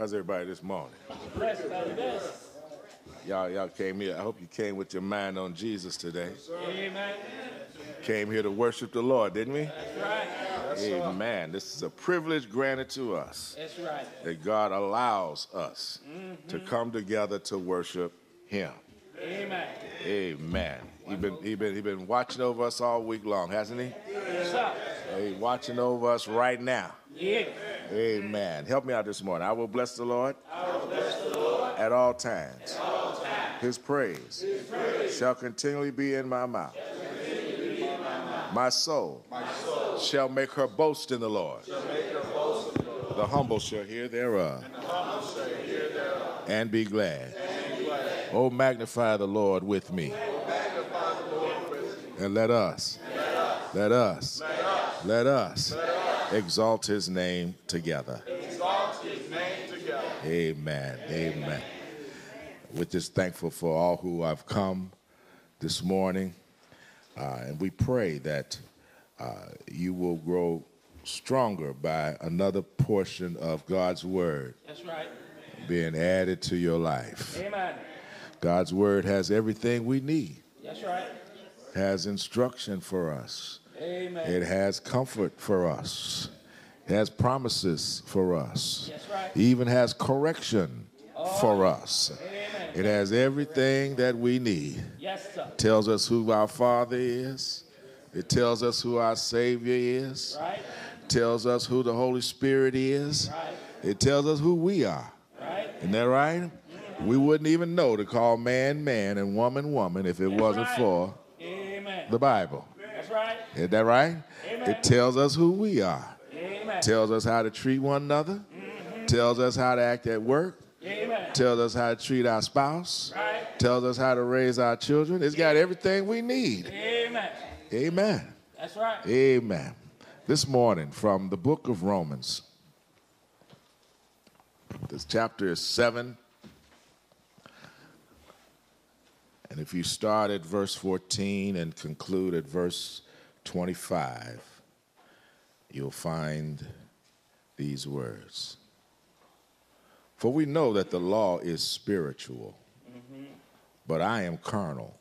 How's everybody this morning? Blessed by the best. Y'all, y'all came here. I hope you came with your mind on Jesus today. Amen. Came here to worship the Lord, didn't we? That's right. Amen. This is a privilege granted to us That's right. that God allows us mm-hmm. to come together to worship Him. Amen. Amen. He been he been he been watching over us all week long, hasn't he? Yes, sir. He's watching over us right now. Yeah. Amen. Help me out this morning. I will bless the Lord, at all times. His, praise shall continually be in my mouth. My soul, shall make her boast in the Lord. The humble shall hear thereof and be glad. Oh, magnify the Lord with me. And let us, let us, let us exalt his name together. Amen. Amen. We're just thankful for all who have come this morning. Uh, and we pray that uh, you will grow stronger by another portion of God's word That's right. being added to your life. Amen. God's word has everything we need, That's right. has instruction for us, Amen. it has comfort for us, it has promises for us, That's right. it even has correction oh. for us. Amen. It has everything that we need. Yes, sir. tells us who our Father is. It tells us who our Savior is. Right. tells us who the Holy Spirit is. Right. It tells us who we are. Right. Isn't that right? We wouldn't even know to call man man and woman woman if it wasn't right. for Amen. the Bible. That's right. Isn't that right? Amen. It tells us who we are. Amen. Tells us how to treat one another. Mm-hmm. Tells us how to act at work. Amen. Tells us how to treat our spouse. Right. Tells us how to raise our children. It's got everything we need. Amen. Amen. That's right. Amen. This morning from the book of Romans, this chapter is 7. And if you start at verse 14 and conclude at verse 25, you'll find these words. For we know that the law is spiritual, mm-hmm. but I am carnal,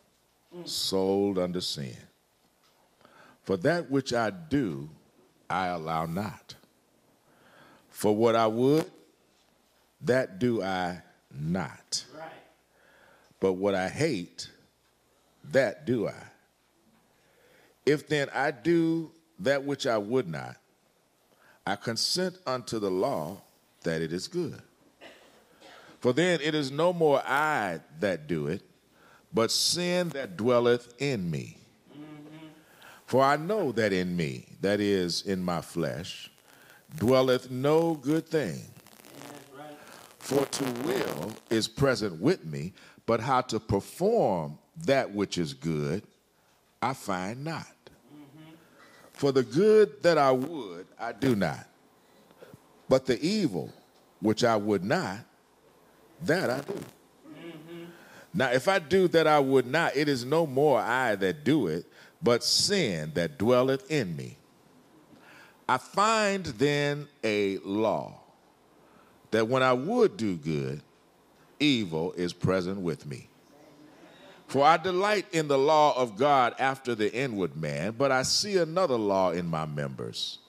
mm. sold under sin. For that which I do, I allow not. For what I would, that do I not. Right. But what I hate, that do I. If then I do that which I would not, I consent unto the law that it is good. For then it is no more I that do it, but sin that dwelleth in me. For I know that in me, that is, in my flesh, dwelleth no good thing. For to will is present with me, but how to perform that which is good, I find not. For the good that I would, I do not. But the evil which I would not, that I do. Now, if I do that I would not, it is no more I that do it, but sin that dwelleth in me. I find then a law that when I would do good, evil is present with me. For I delight in the law of God after the inward man, but I see another law in my members,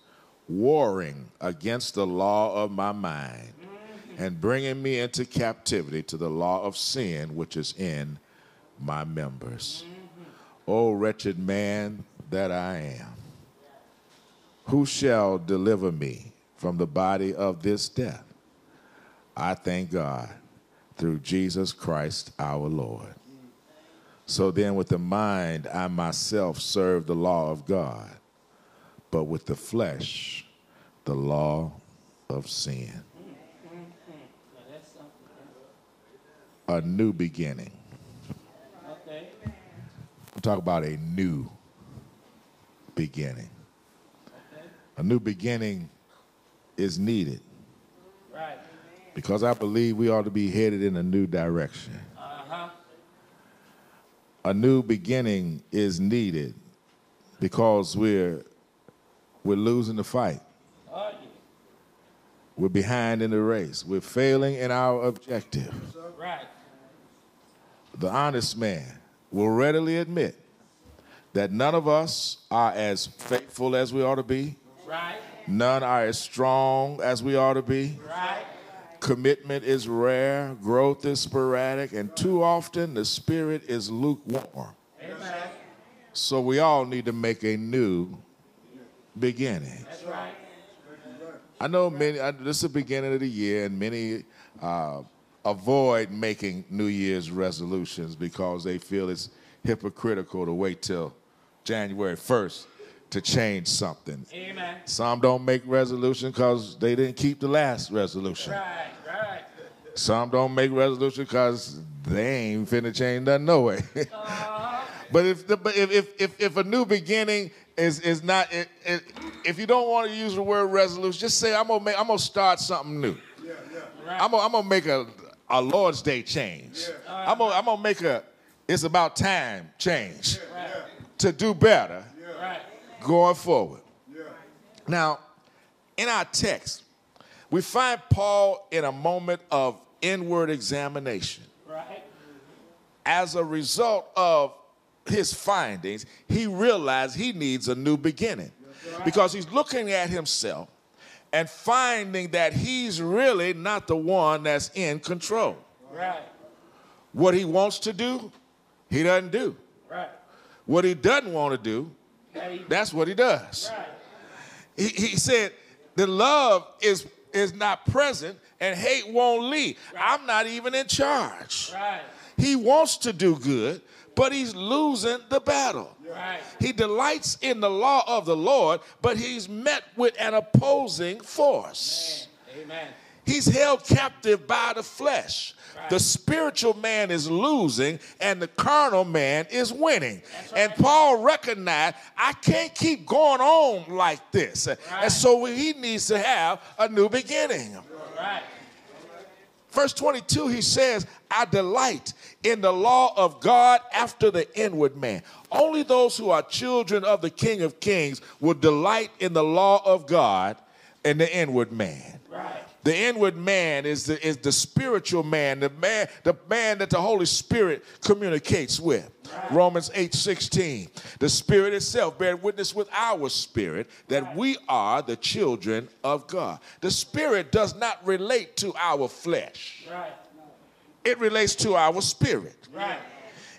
warring against the law of my mind, and bringing me into captivity to the law of sin which is in my members. O wretched man that I am, who shall deliver me from the body of this death? I thank God through Jesus Christ our Lord. So then, with the mind, I myself serve the law of God, but with the flesh, the law of sin. A new beginning. We'll talk about a new beginning. A new beginning is needed Right. Because I believe we ought to be headed in a new direction. Uh huh. a new beginning is needed because we're we're losing the fight. Yeah. We're behind in the race. We're failing in our objective. Right. The honest man will readily admit that none of us are as faithful as we ought to be. Right. None are as strong as we ought to be. Right. Commitment is rare, growth is sporadic, and too often the spirit is lukewarm. Amen. So we all need to make a new beginning. That's right. I know many, this is the beginning of the year, and many uh, avoid making New Year's resolutions because they feel it's hypocritical to wait till January 1st to change something. Amen. Some don't make resolutions because they didn't keep the last resolution. Right. Right. Some don't make resolutions because they ain't finna change nothing no way. Uh-huh. but if, the, but if, if, if, if a new beginning is, is not, it, it, if you don't want to use the word resolution, just say, I'm gonna, make, I'm gonna start something new. Right. I'm gonna, I'm gonna make a, a Lord's Day change. I'm, gonna, I'm gonna make a, it's about time change Right. to do better Right. Going forward. Now, in our text, we find Paul in a moment of inward examination. Right. As a result of his findings, he realized he needs a new beginning because he's looking at himself and finding that he's really not the one that's in control. Right. What he wants to do, he doesn't do. Right. What he doesn't want to do. That's what he does. He, he said, the love is, is not present and hate won't lead. I'm not even in charge. Right. He wants to do good, but he's losing the battle. Right. He delights in the law of the Lord, but he's met with an opposing force. Amen. He's held captive by the flesh. Right. The spiritual man is losing and the carnal man is winning. That's And. Paul recognized, I can't keep going on like this. Right. And so he needs to have a new beginning. Right. Verse 22, he says, I delight in the law of God after the inward man. Only those who are children of the King of Kings will delight in the law of God and the inward man. Right. The inward man is the, is the spiritual man, the man, the man that the Holy Spirit communicates with. Romans 8 16. The Spirit itself bear witness with our spirit that we are the children of God. The Spirit does not relate to our flesh, Right. it relates to our spirit. Right.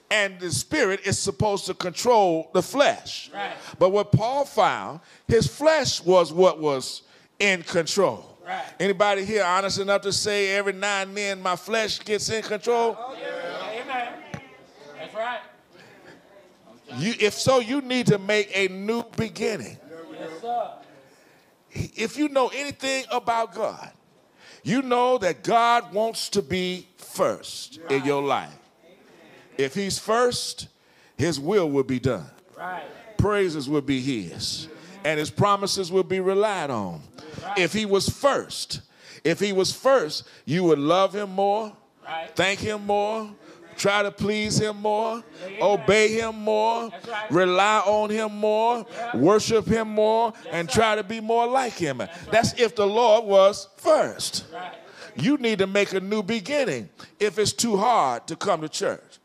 And the spirit is supposed to control the flesh. Right. But what Paul found, his flesh was what was in control. Right. Anybody here honest enough to say every now and then my flesh gets in control? Oh, Amen. That's right. You, if so, you need to make a new beginning. Yes, sir. If you know anything about God, you know that God wants to be first in your life. If He's first, His will will be done. Right. praises will be his and his promises will be relied on. If he was first, if he was first, you would love him more, Right. thank him more, try to please him more, obey him more, right. rely on him more, worship him more, and try to be more like him. That's if the Lord was first. You need to make a new beginning if it's too hard to come to church,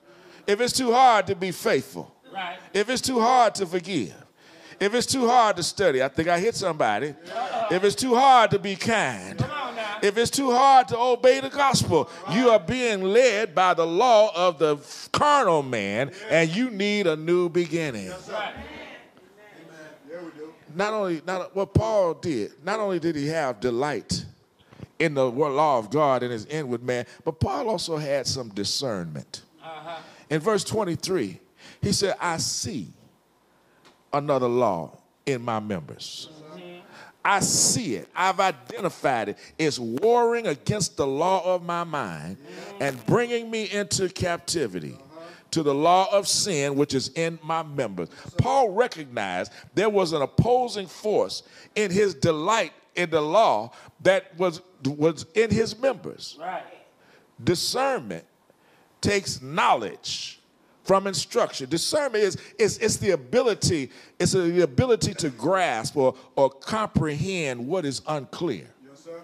if it's too hard to be faithful. If it's too hard to forgive, if it's too hard to study, I think I hit somebody. If it's too hard to be kind, Come on now. if it's too hard to obey the gospel, you are being led by the law of the carnal man, and you need a new beginning. Right. Not only, not what Paul did, not only did he have delight in the law of God in his inward man, but Paul also had some discernment. Uh-huh. In verse 23, he said, I see another law in my members. I see it. I've identified it. It's warring against the law of my mind and bringing me into captivity to the law of sin which is in my members. Paul recognized there was an opposing force in his delight in the law that was, was in his members Right. discernment takes knowledge from instruction. Discernment is, is it's the ability, it's the ability to grasp or, or comprehend what is unclear. Yes, sir.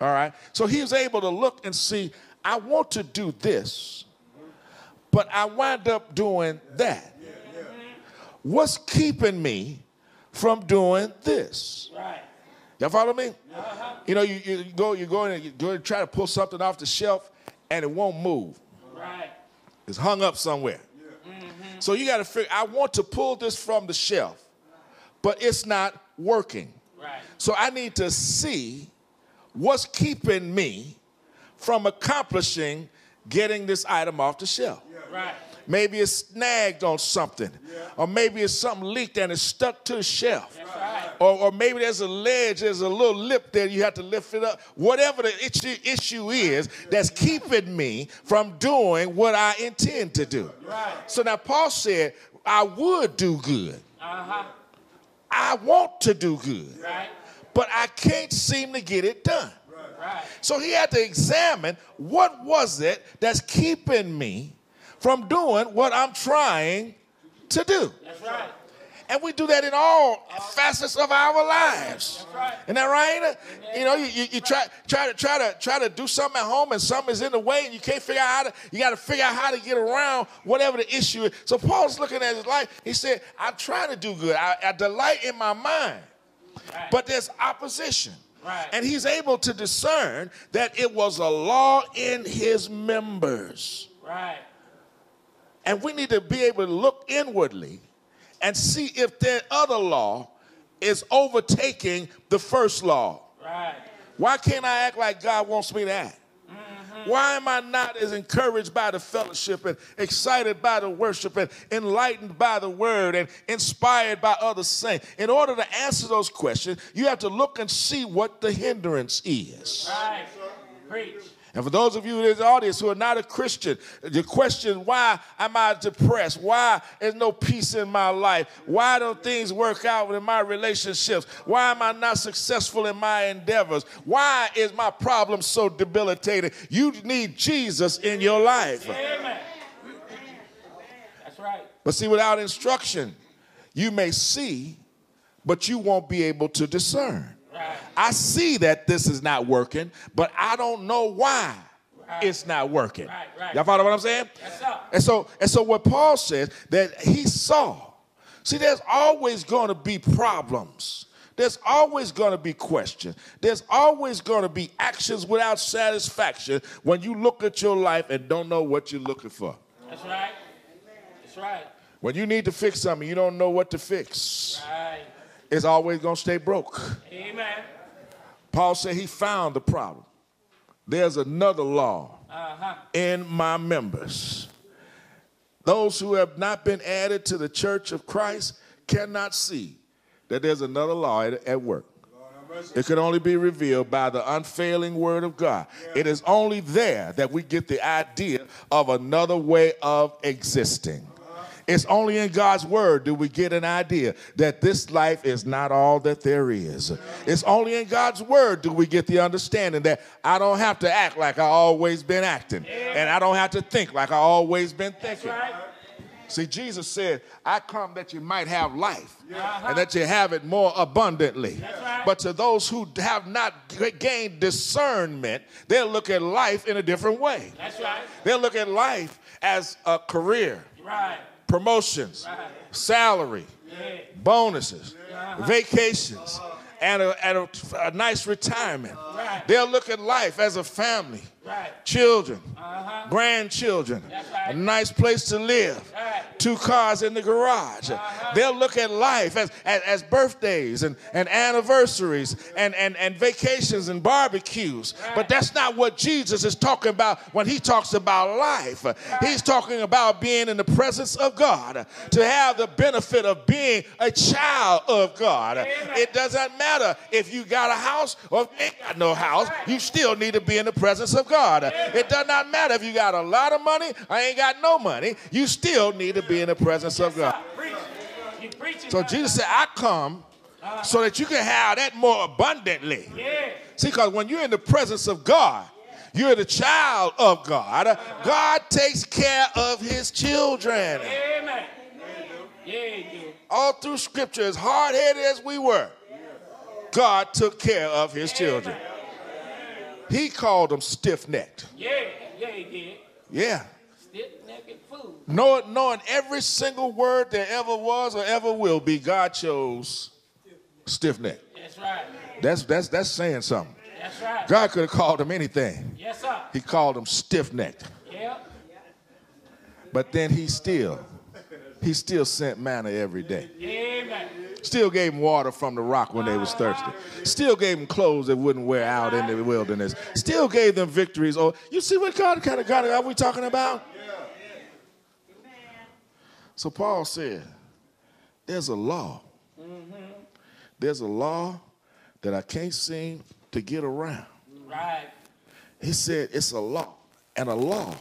All right. So he was able to look and see, I want to do this, but I wind up doing that. What's keeping me from doing this? Right. Y'all follow me? Uh-huh. You know, you, you go, you go in and you go and try to pull something off the shelf and it won't move. It's hung up somewhere. So you got to figure, I want to pull this from the shelf, but it's not working. Right. So I need to see what's keeping me from accomplishing getting this item off the shelf. Right. Maybe it's snagged on something, or maybe it's something leaked and it's stuck to the shelf. Right. Or, or maybe there's a ledge, there's a little lip there, you have to lift it up. Whatever the issue, issue is that's keeping me from doing what I intend to do. Right. So now Paul said, I would do good. Uh-huh. I want to do good, Right. but I can't seem to get it done. Right. So he had to examine what was it that's keeping me from doing what I'm trying to do. That's right. And we do that in all facets of our lives. Right. Isn't that right? You know, you, you, you try try to try to try to do something at home and something is in the way and you can't figure out how to you got to figure out how to get around whatever the issue is. So Paul's looking at his life. He said, I'm trying to do good. I, I delight in my mind. Right. But there's opposition. Right. And he's able to discern that it was a law in his members. Right. And we need to be able to look inwardly and see if that other law is overtaking the first law. Right. Why can't I act like God wants me to act? Mm-hmm. Why am I not as encouraged by the fellowship and excited by the worship and enlightened by the word and inspired by other saints? In order to answer those questions, you have to look and see what the hindrance is. Right. And for those of you in the audience who are not a Christian, the question, why am I depressed? Why is no peace in my life? Why don't things work out in my relationships? Why am I not successful in my endeavors? Why is my problem so debilitating? You need Jesus in your life. Amen. That's right. But see, without instruction, you may see, but you won't be able to discern. Right. I see that this is not working, but I don't know why Right. it's not working. Right. Y'all follow what I'm saying? Yes. And so, and so what Paul says that he saw. See, there's always going to be problems. There's always going to be questions. There's always going to be actions without satisfaction when you look at your life and don't know what you're looking for. That's right. That's right. When you need to fix something, you don't know what to fix. Right. It's always going to stay broke. Amen. Paul said he found the problem. There's another law Uh-huh. in my members. Those who have not been added to the church of Christ cannot see that there's another law at, at work. It can only be revealed by the unfailing word of God. It is only there that we get the idea of another way of existing. It's only in God's word do we get an idea that this life is not all that there is. It's only in God's word do we get the understanding that I don't have to act like I always been acting, and I don't have to think like I always been thinking. See, Jesus said, I come that you might have life and that you have it more abundantly. right. But to those who have not gained discernment, they'll look at life in a different way. That's right. They'll look at life as a career, Right. Promotions, salary, bonuses, vacations, and, a, and a, a nice retirement. They'll look at life as a family, Right. children, Uh-huh. grandchildren, right. a nice place to live, Right. two cars in the garage. Uh-huh. They'll look at life as, as, as birthdays and, and anniversaries and, and, and vacations and barbecues. But that's not what Jesus is talking about when he talks about life. He's talking about being in the presence of God, to have the benefit of being a child of God. It doesn't matter if you got a house or if you ain't got no house, you still need to be in the presence of God. It does not matter if you got a lot of money I ain't got no money, you still need to be in the presence of God. Preach. You preaching. So Jesus said, I come uh-huh. so that you can have that more abundantly. See, because when you're in the presence of God, you're the child of God. God takes care of his children. Amen. Yeah, you do. All through scripture, as hard headed as we were, God took care of his children. He called them stiff necked. Yeah, yeah, he did. Yeah. Stiff necked fool. Knowing, knowing every single word there ever was or ever will be, God chose stiff necked. That's right. That's, that's, that's saying something. That's right. God could have called them anything. Yes, sir. He called them stiff necked. Yeah. But then he still, he still sent manna every day. Amen. Still gave them water from the rock when they was thirsty. Still gave them clothes that wouldn't wear out in the wilderness. Still gave them victories. Oh, you see what God kind of God are we talking about? So Paul said, there's a law. There's a law that I can't seem to get around. Right. He said it's a law, and a law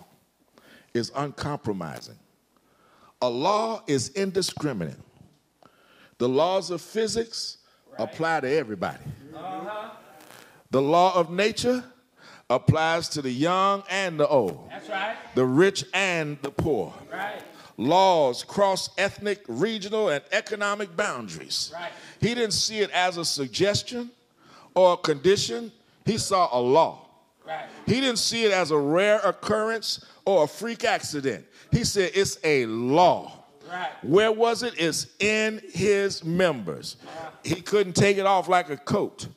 is uncompromising. A law is indiscriminate. The laws of physics apply to everybody. Uh-huh. The law of nature applies to the young and the old, That's right. the rich and the poor. Right. Laws cross ethnic, regional, and economic boundaries. Right. He didn't see it as a suggestion or a condition, he saw a law. Right. He didn't see it as a rare occurrence or a freak accident. He said it's a law. Right. Where was it? It's in his members. He couldn't take it off like a coat.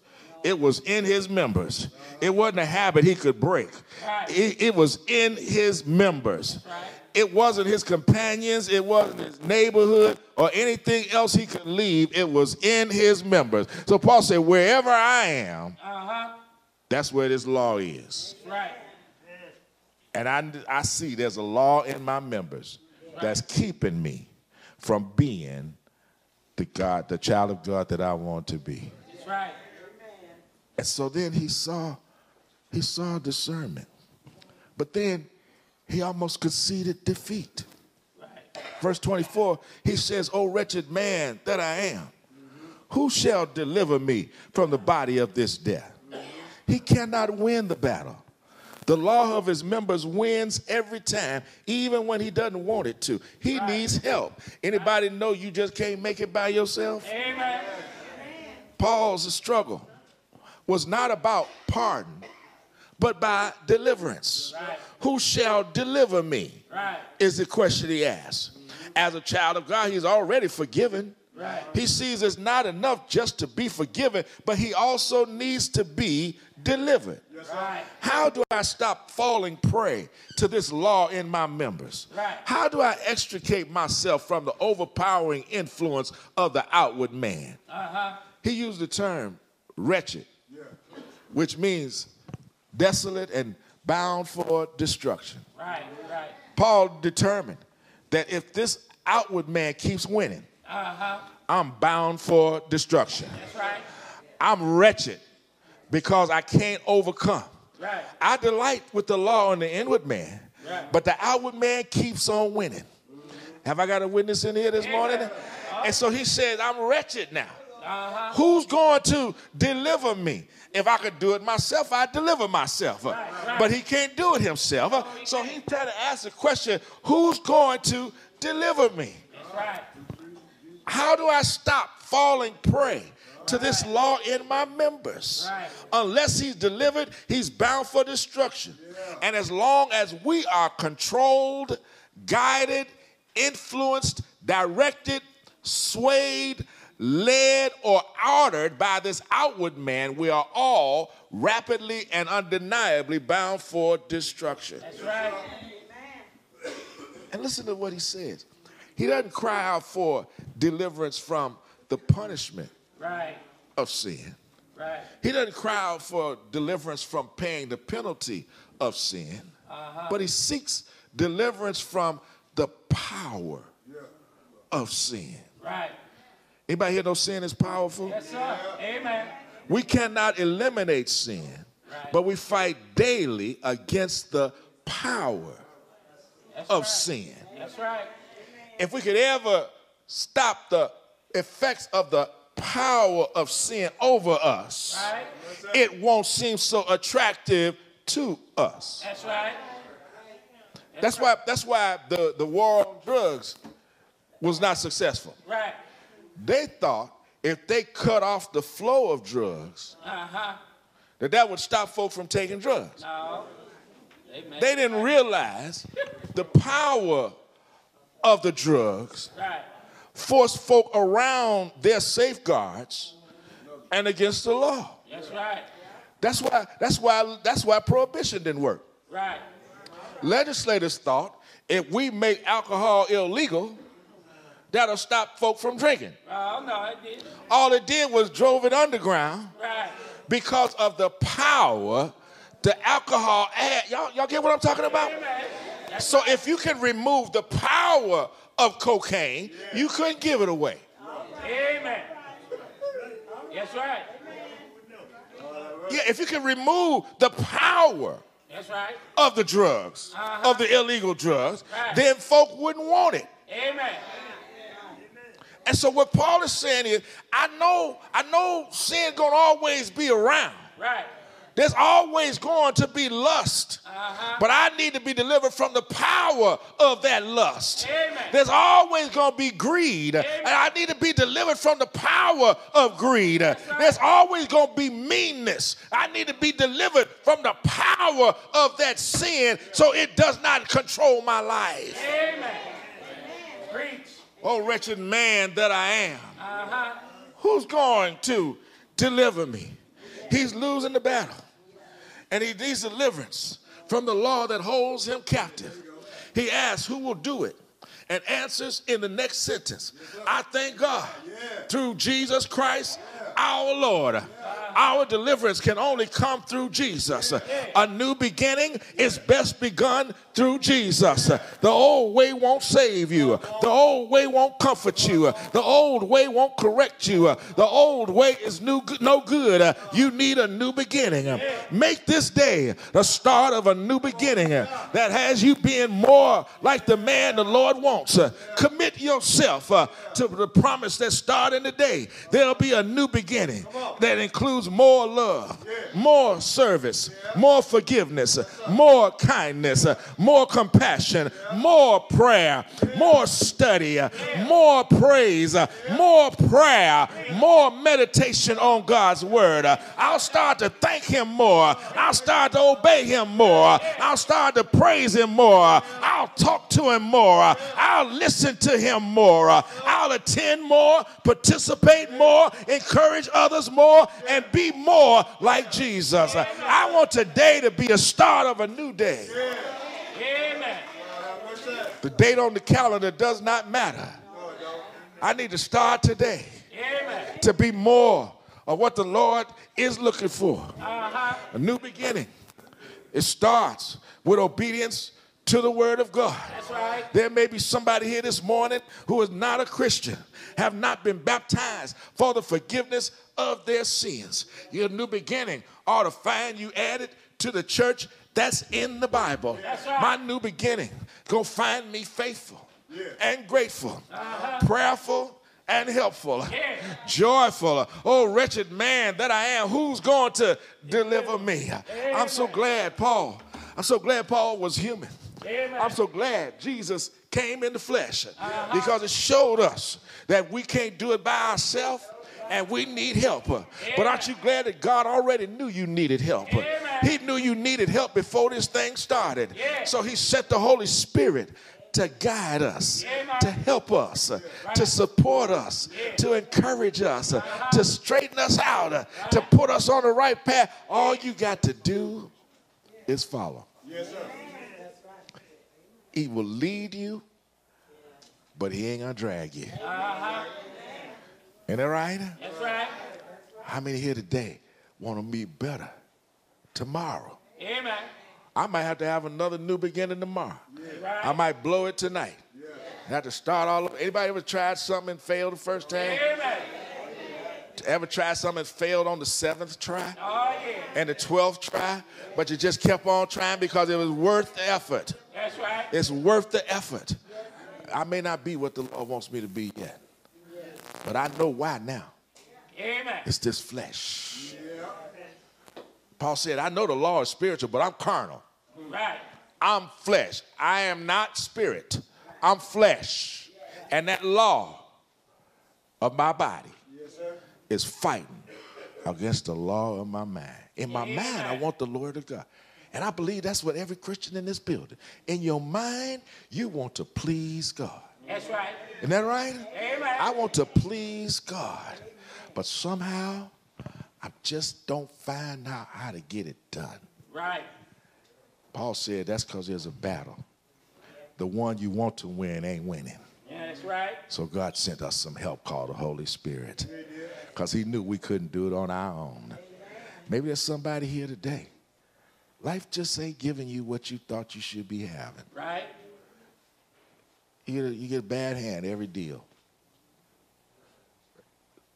It was in his members. It wasn't a habit he could break. Right. It, it was in his members. Right. It wasn't his companions, it wasn't his neighborhood or anything else he could leave. It was in his members. So Paul said, Wherever I am, Uh-huh. that's where this law is. Right. And I, I see there's a law in my members that's keeping me from being the God, the child of God that I want to be. That's right. And so then he saw, he saw discernment. But then he almost conceded defeat. Verse 24, he says, O wretched man that I am, who shall deliver me from the body of this death? He cannot win the battle. The law of his members wins every time, even when he doesn't want it to. He needs help. Anybody know you just can't make it by yourself? Amen. Paul's struggle was not about pardon, but by deliverance. Right. Who shall deliver me? Right. Is the question he asked. As a child of God, he's already forgiven. Right. He sees it's not enough just to be forgiven, but he also needs to be delivered. Right. How do I stop falling prey to this law in my members? Right. How do I extricate myself from the overpowering influence of the outward man? Uh-huh. He used the term wretched, which means desolate and bound for destruction. Right. Right. Paul determined that if this outward man keeps winning, Uh-huh. I'm bound for destruction. That's right. I'm wretched because I can't overcome. Right. I delight with the law in the inward man, Right. but the outward man keeps on winning. Have I got a witness in here this morning? And so he said, I'm wretched now. Uh-huh. Who's going to deliver me? If I could do it myself, I'd deliver myself. Right. But he can't do it himself. So he tried to ask the question who's going to deliver me? That's right. How do I stop falling prey to this law in my members? Right. Unless he's delivered, he's bound for destruction. And as long as we are controlled, guided, influenced, directed, swayed, led, or ordered by this outward man, we are all rapidly and undeniably bound for destruction. That's right. And listen to what he says. He doesn't cry out for deliverance from the punishment Right. of sin. Right. He doesn't cry out for deliverance from paying the penalty of sin, uh -huh. but he seeks deliverance from the power of sin. Right. Anybody here know sin is powerful? Yes, sir. Amen. We cannot eliminate sin, Right. but we fight daily against the power That's of right. sin. That's right. If we could ever stop the effects of the power of sin over us, Right. it won't seem so attractive to us. That's right. That's why that's why the, the war on drugs was not successful. Right. They thought if they cut off the flow of drugs, Uh-huh. that that would stop folk from taking drugs. No. Amen. They didn't realize the power of the drugs right. forced folk around their safeguards and against the law. That's right. That's why that's why that's why prohibition didn't work. Right. Legislators thought if we make alcohol illegal, that'll stop folk from drinking. Oh, no, it didn't. All it did was drove it underground Right. because of the power the alcohol had. Y'all, y'all get what I'm talking about? So if you can remove the power of cocaine, you couldn't give it away. Amen. That's right. Yeah, if you can remove the power That's right. of the drugs, Uh-huh. of the illegal drugs, Right. then folk wouldn't want it. Amen. And so what Paul is saying is, I know, I know sin gonna always be around. Right. There's always going to be lust. Uh-huh. But I need to be delivered from the power of that lust. Amen. There's always going to be greed. And I need to be delivered from the power of greed. There's always going to be meanness. I need to be delivered from the power of that sin so it does not control my life. Amen. Preach. Oh, wretched man that I am. Uh-huh. Who's going to deliver me? He's losing the battle. And he needs deliverance from the law that holds him captive. He asks, Who will do it? And answers in the next sentence I thank God through Jesus Christ our Lord. Our deliverance can only come through Jesus. A new beginning is best begun through Jesus. The old way won't save you. The old way won't comfort you. The old way won't correct you. The old way is new, no good. You need a new beginning. Make this day the start of a new beginning that has you being more like the man the Lord wants. Commit yourself uh, to the promise that starting today. There'll be a new beginning that includes more love, more service, more forgiveness, more kindness, more compassion, more prayer, more study, more praise, more prayer, more meditation on God's word. I'll start to thank Him more. I'll start to obey Him more. I'll start to praise Him more. I'll talk to Him more. I'll listen to Him more. I'll attend more, participate more, encourage others more, and be more like Jesus. I want today to be a start of a new day. Amen. The date on the calendar does not matter. I need to start today Amen. to be more of what the Lord is looking for. Uh-huh. A new beginning. It starts with obedience to the word of God. That's right. There may be somebody here this morning who is not a Christian, have not been baptized for the forgiveness of their sins. Your new beginning ought to find you added to the church that's in the Bible. That's right. My new beginning go find me faithful and grateful, uh-huh. prayerful and helpful, Yeah. joyful. Oh, wretched man that I am, who's going to deliver me? I'm so glad, Paul. I'm so glad Paul was human. Amen. I'm so glad Jesus came in the flesh because it showed us that we can't do it by ourselves and we need help. But aren't you glad that God already knew you needed help? Amen. He knew you needed help before this thing started. Yeah. So he sent the Holy Spirit to guide us, Amen. to help us, to support us, to encourage us, uh-huh. to straighten us out, uh, to put us on the right path. All you got to do is follow. He will lead you, but he ain't gonna drag you. Uh-huh. Ain't that right? That's right. How many here today want to be better tomorrow? Amen. I might have to have another new beginning tomorrow. Right. I might blow it tonight. Have to start all over. Anybody ever tried something and failed the first time? Amen. Ever tried something and failed on the seventh try Oh, yeah. and the twelfth try, but you just kept on trying because it was worth the effort? That's right. It's worth the effort. I may not be what the Lord wants me to be yet, but I know why now. Amen. It's this flesh. Paul said, I know the law is spiritual, but I'm carnal. Right. I'm flesh. I am not spirit. I'm flesh. And that law of my body is fighting against the law of my mind. In my mind, I want the Lord of God. And I believe that's what every Christian in this building. In your mind, you want to please God. That's right. Isn't that right? Amen. I want to please God. But somehow, I just don't find out how to get it done. Right. Paul said that's because there's a battle. The one you want to win ain't winning. Yeah, that's right. So God sent us some help called the Holy Spirit because He knew we couldn't do it on our own. Maybe there's somebody here today. Life just ain't giving you what you thought you should be having. Right. You get a, you get a bad hand every deal.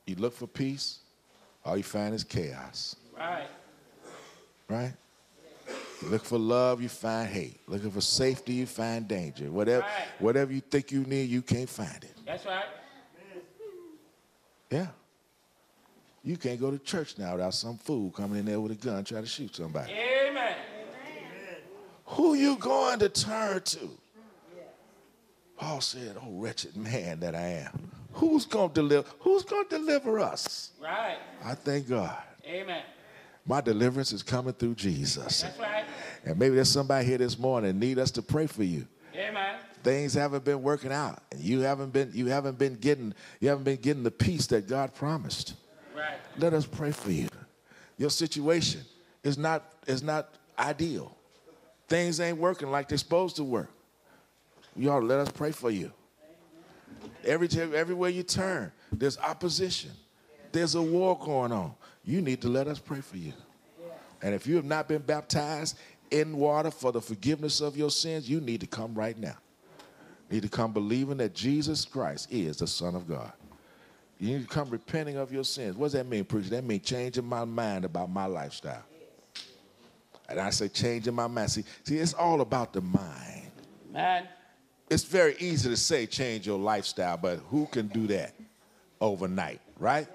You look for peace, all you find is chaos, Right. right? You look for love, you find hate. Looking for safety, you find danger. Whatever, Right. whatever you think you need, you can't find it. That's right. Yeah. You can't go to church now without some fool coming in there with a gun trying to shoot somebody. Amen. Who you going to turn to? Paul said, "Oh wretched man that I am. Who's going to deliver? Who's going to deliver us?" Right. I thank God. Amen. My deliverance is coming through Jesus. That's right. And maybe there's somebody here this morning need us to pray for you. Amen. Things haven't been working out, and you haven't been you haven't been getting you haven't been getting the peace that God promised. Right. Let us pray for you. Your situation is not is not ideal. Things ain't working like they're supposed to work. You ought to let us pray for you. Every everywhere you turn, there's opposition. There's a war going on. You need to let us pray for you. And if you have not been baptized in water for the forgiveness of your sins, you need to come right now. You need to come believing that Jesus Christ is the Son of God. You need to come repenting of your sins. What does that mean, preacher? That means changing my mind about my lifestyle. And I say changing my mind. See, see, it's all about the mind. Man. It's very easy to say change your lifestyle, but who can do that overnight, right?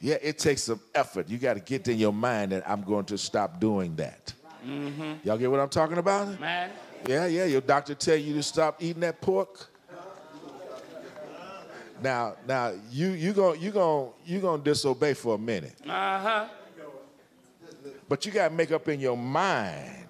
Yeah, it takes some effort. You got to get in your mind that I'm going to stop doing that. Mm -hmm. Y'all get what I'm talking about? Man. Yeah, yeah. Your doctor tell you to stop eating that pork. Now, now you you going you going you going to disobey for a minute, Uh huh. But you got to make up in your mind.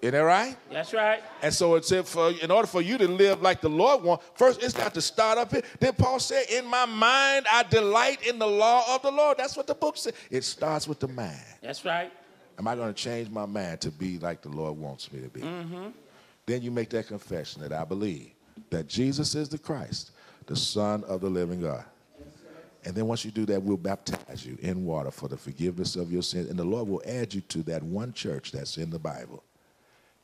Isn't that right? That's right. And so it said, for in order for you to live like the Lord wants, first it's got to start up here. Then Paul said, "In my mind, I delight in the law of the Lord." That's what the book said. It starts with the mind. That's right. Am I going to change my mind to be like the Lord wants me to be? Mm-hmm. Then you make that confession that I believe that Jesus is the Christ, the Son of the living God. And then once you do that, we'll baptize you in water for the forgiveness of your sins. And the Lord will add you to that one church that's in the Bible,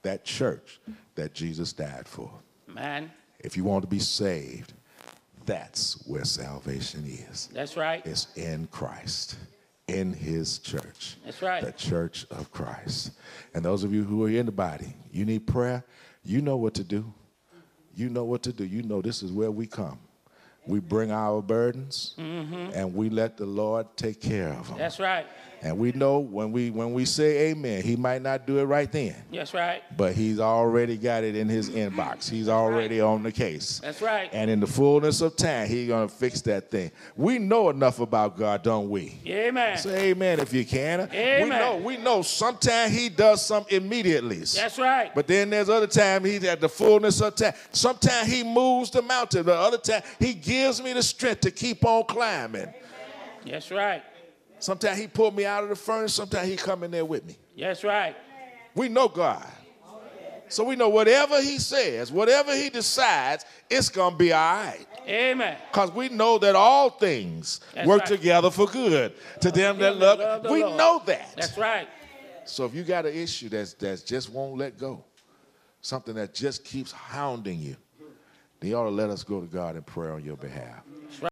that church that Jesus died for. Man. If you want to be saved, that's where salvation is. That's right. It's in Christ, in his church. That's right. The church of Christ. And those of you who are in the body, you need prayer, you know what to do. You know what to do. You know this is where we come. We bring our burdens and we let the Lord take care of them. Mm-hmm. That's right. And we know when we when we say amen, he might not do it right then, That's right. but he's already got it in his inbox. He's already on the case. That's right. And in the fullness of time, he's going to fix that thing. We know enough about God, don't we? Amen. Say amen if you can. Amen. We know, we know sometimes he does something immediately. That's right. But then there's other time he's at the fullness of time. Sometimes he moves the mountain, but other time he gives me the strength to keep on climbing. That's right. Sometimes he pulled me out of the furnace, sometimes he come in there with me. That's right. We know God. So we know whatever he says, whatever he decides, it's going to be all right. Amen. Because we know that all things That's work right. together for good to them that love. love We Lord. know that. That's right. So if you got an issue that's that's just won't let go, something that just keeps hounding you, then you ought to let us go to God in prayer on your behalf.